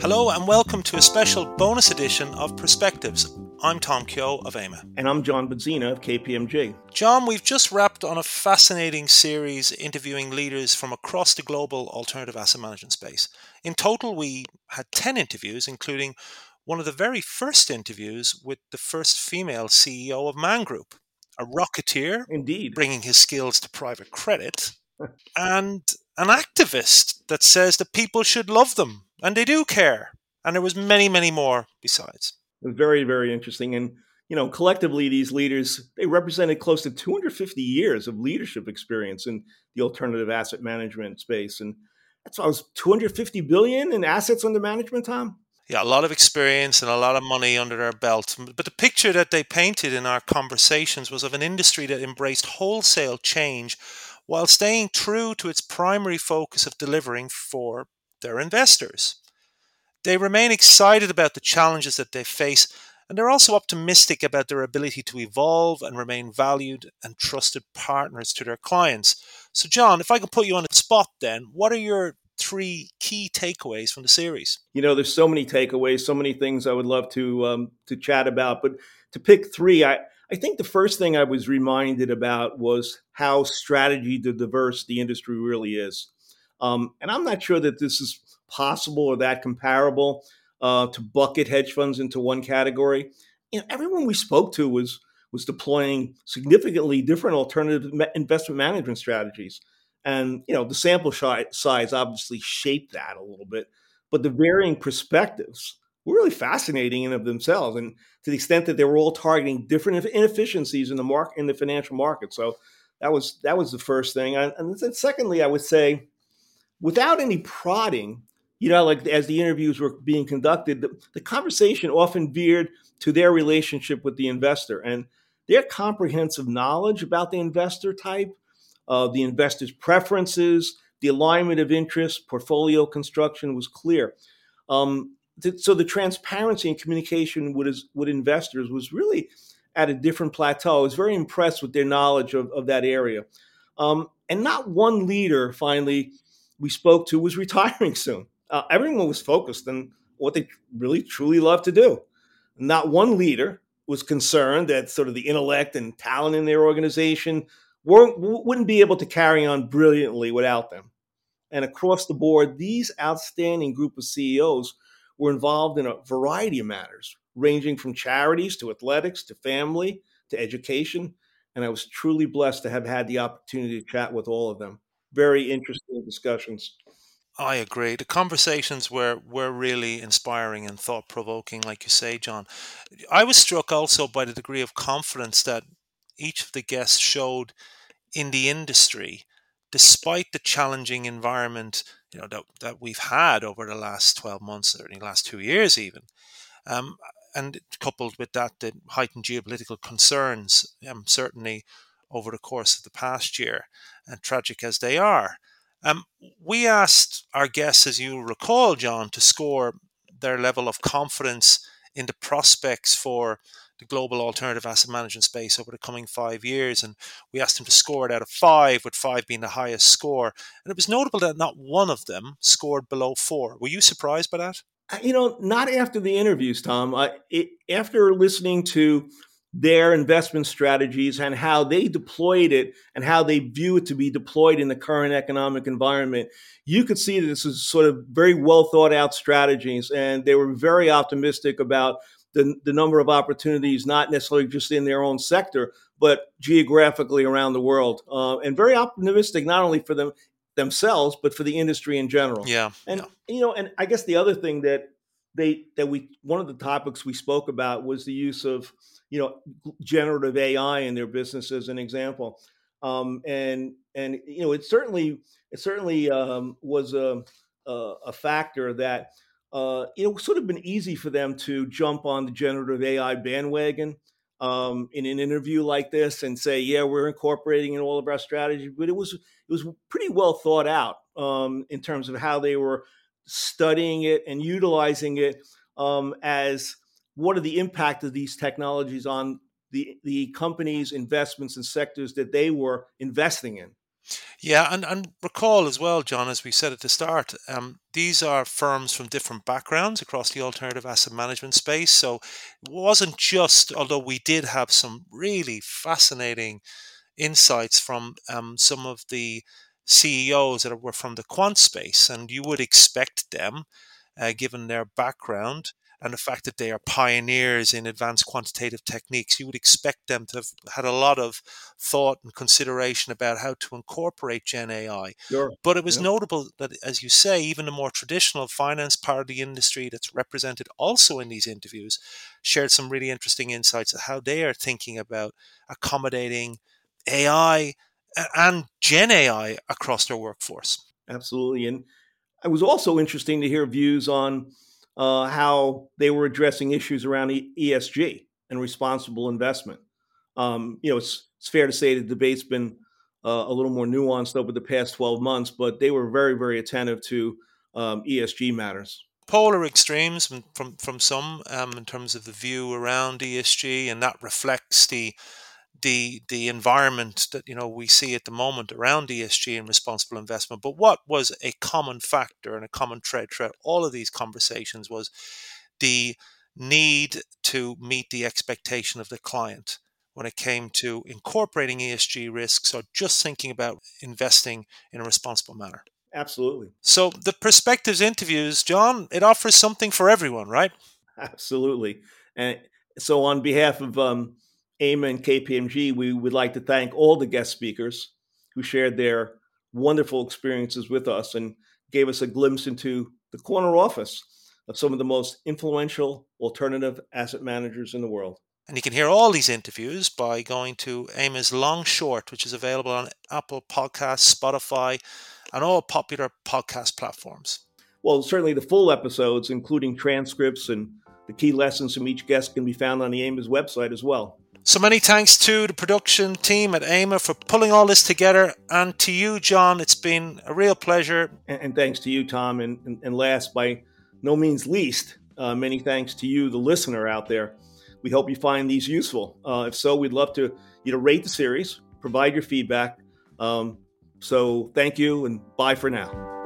Hello and welcome to a special bonus edition of Perspectives. I'm Tom Kehoe of AIMA. And I'm John Budzyna of KPMG. John, we've just wrapped on a fascinating series interviewing leaders from across the global alternative asset management space. In total, we had 10 interviews, including one of the very first interviews with the first female CEO of Man Group, a rocketeer, indeed, bringing his skills to private credit, and an activist that says that people should love them and they do care. And there was many, many more besides. Very, very interesting. And you know, collectively, these leaders they represented close to 250 years of leadership experience in the alternative asset management space, and that's why I was 250 billion in assets under management. Tom. Yeah, a lot of experience and a lot of money under their belt. But the picture that they painted in our conversations was of an industry that embraced wholesale change while staying true to its primary focus of delivering for their investors. They remain excited about the challenges that they face, and they're also optimistic about their ability to evolve and remain valued and trusted partners to their clients. So, John, if I can put you on the spot, then, what are your three key takeaways from the series? You know, there's so many takeaways, so many things I would love to um, to chat about, but to pick three, I I think the first thing I was reminded about was how strategy diverse the industry really is. Um, and I'm not sure that this is possible or that comparable uh, to bucket hedge funds into one category. You know, everyone we spoke to was was deploying significantly different alternative investment management strategies, and you know the sample size obviously shaped that a little bit. But the varying perspectives were really fascinating in of themselves, and to the extent that they were all targeting different inefficiencies in the mark in the financial market. So that was that was the first thing, and, and then secondly, I would say without any prodding, you know, like as the interviews were being conducted, the, the conversation often veered to their relationship with the investor and their comprehensive knowledge about the investor type, uh, the investor's preferences, the alignment of interest, portfolio construction was clear. Um, th- so the transparency and communication with, his, with investors was really at a different plateau. I was very impressed with their knowledge of, of that area. Um, and not one leader finally we spoke to was retiring soon. Uh, everyone was focused on what they really truly love to do. Not one leader was concerned that sort of the intellect and talent in their organization weren't, wouldn't be able to carry on brilliantly without them. And across the board, these outstanding group of CEOs were involved in a variety of matters, ranging from charities to athletics to family to education. And I was truly blessed to have had the opportunity to chat with all of them very interesting discussions. I agree. The conversations were were really inspiring and thought provoking, like you say, John. I was struck also by the degree of confidence that each of the guests showed in the industry, despite the challenging environment you know that that we've had over the last twelve months, or the last two years, even. Um, and coupled with that, the heightened geopolitical concerns, um, certainly over the course of the past year, and tragic as they are. Um, we asked our guests, as you recall, John, to score their level of confidence in the prospects for the global alternative asset management space over the coming five years. And we asked them to score it out of five, with five being the highest score. And it was notable that not one of them scored below four. Were you surprised by that? Uh, you know, not after the interviews, Tom. It, after listening to their investment strategies and how they deployed it and how they view it to be deployed in the current economic environment, you could see that this is sort of very well thought out strategies. And they were very optimistic about the, the number of opportunities, not necessarily just in their own sector, but geographically around the world. Uh, and very optimistic, not only for them themselves, but for the industry in general. Yeah. And, yeah. you know, and I guess the other thing that they, that we, one of the topics we spoke about was the use of, you know generative AI in their business as an example, um, and and you know it certainly it certainly um, was a, a, a factor that uh, you know sort of been easy for them to jump on the generative AI bandwagon um, in an interview like this and say, yeah, we're incorporating in all of our strategy. But it was it was pretty well thought out um, in terms of how they were studying it and utilizing it um, as what are the impact of these technologies on the the companies, investments, and sectors that they were investing in. Yeah, and, and recall as well, John, as we said at the start, um, these are firms from different backgrounds across the alternative asset management space. So it wasn't just, although we did have some really fascinating insights from um, some of the CEOs that were from the quant space, and you would expect them, uh, given their background, and the fact that they are pioneers in advanced quantitative techniques, you would expect them to have had a lot of thought and consideration about how to incorporate Gen AI. Sure. But it was yep. notable that, as you say, even the more traditional finance part of the industry that's represented also in these interviews shared some really interesting insights of how they are thinking about accommodating AI and Gen AI across their workforce. Absolutely. And it was also interesting to hear views on uh, how they were addressing issues around ESG and responsible investment. Um, you know, it's, it's, fair to say the debate's been uh, a little more nuanced over the past 12 months, but they were very, very attentive to um, ESG matters. Polar extremes from, from, from some um, in terms of the view around ESG, and that reflects the the the environment that you know we see at the moment around ESG and responsible investment. But what was a common factor and a common thread throughout all of these conversations was the need to meet the expectation of the client when it came to incorporating ESG risks or just thinking about investing in a responsible manner. Absolutely. So the perspectives interviews, John, it offers something for everyone, right? Absolutely. And so on behalf of um, AIMA and KPMG, we would like to thank all the guest speakers who shared their wonderful experiences with us and gave us a glimpse into the corner office of some of the most influential alternative asset managers in the world. And you can hear all these interviews by going to AIMA's Long Short, which is available on Apple Podcasts, Spotify, and all popular podcast platforms. Well, certainly the full episodes, including transcripts and the key lessons from each guest, can be found on the AIMA's website as well. So many thanks to the production team at AIMA for pulling all this together, and to you, John. It's been a real pleasure. And, and thanks to you, Tom. And, and, and, last, by no means least, uh, many thanks to you, the listener out there. We hope you find these useful. Uh, if so, we'd love to you know rate the series, provide your feedback. Um, so thank you, and bye for now.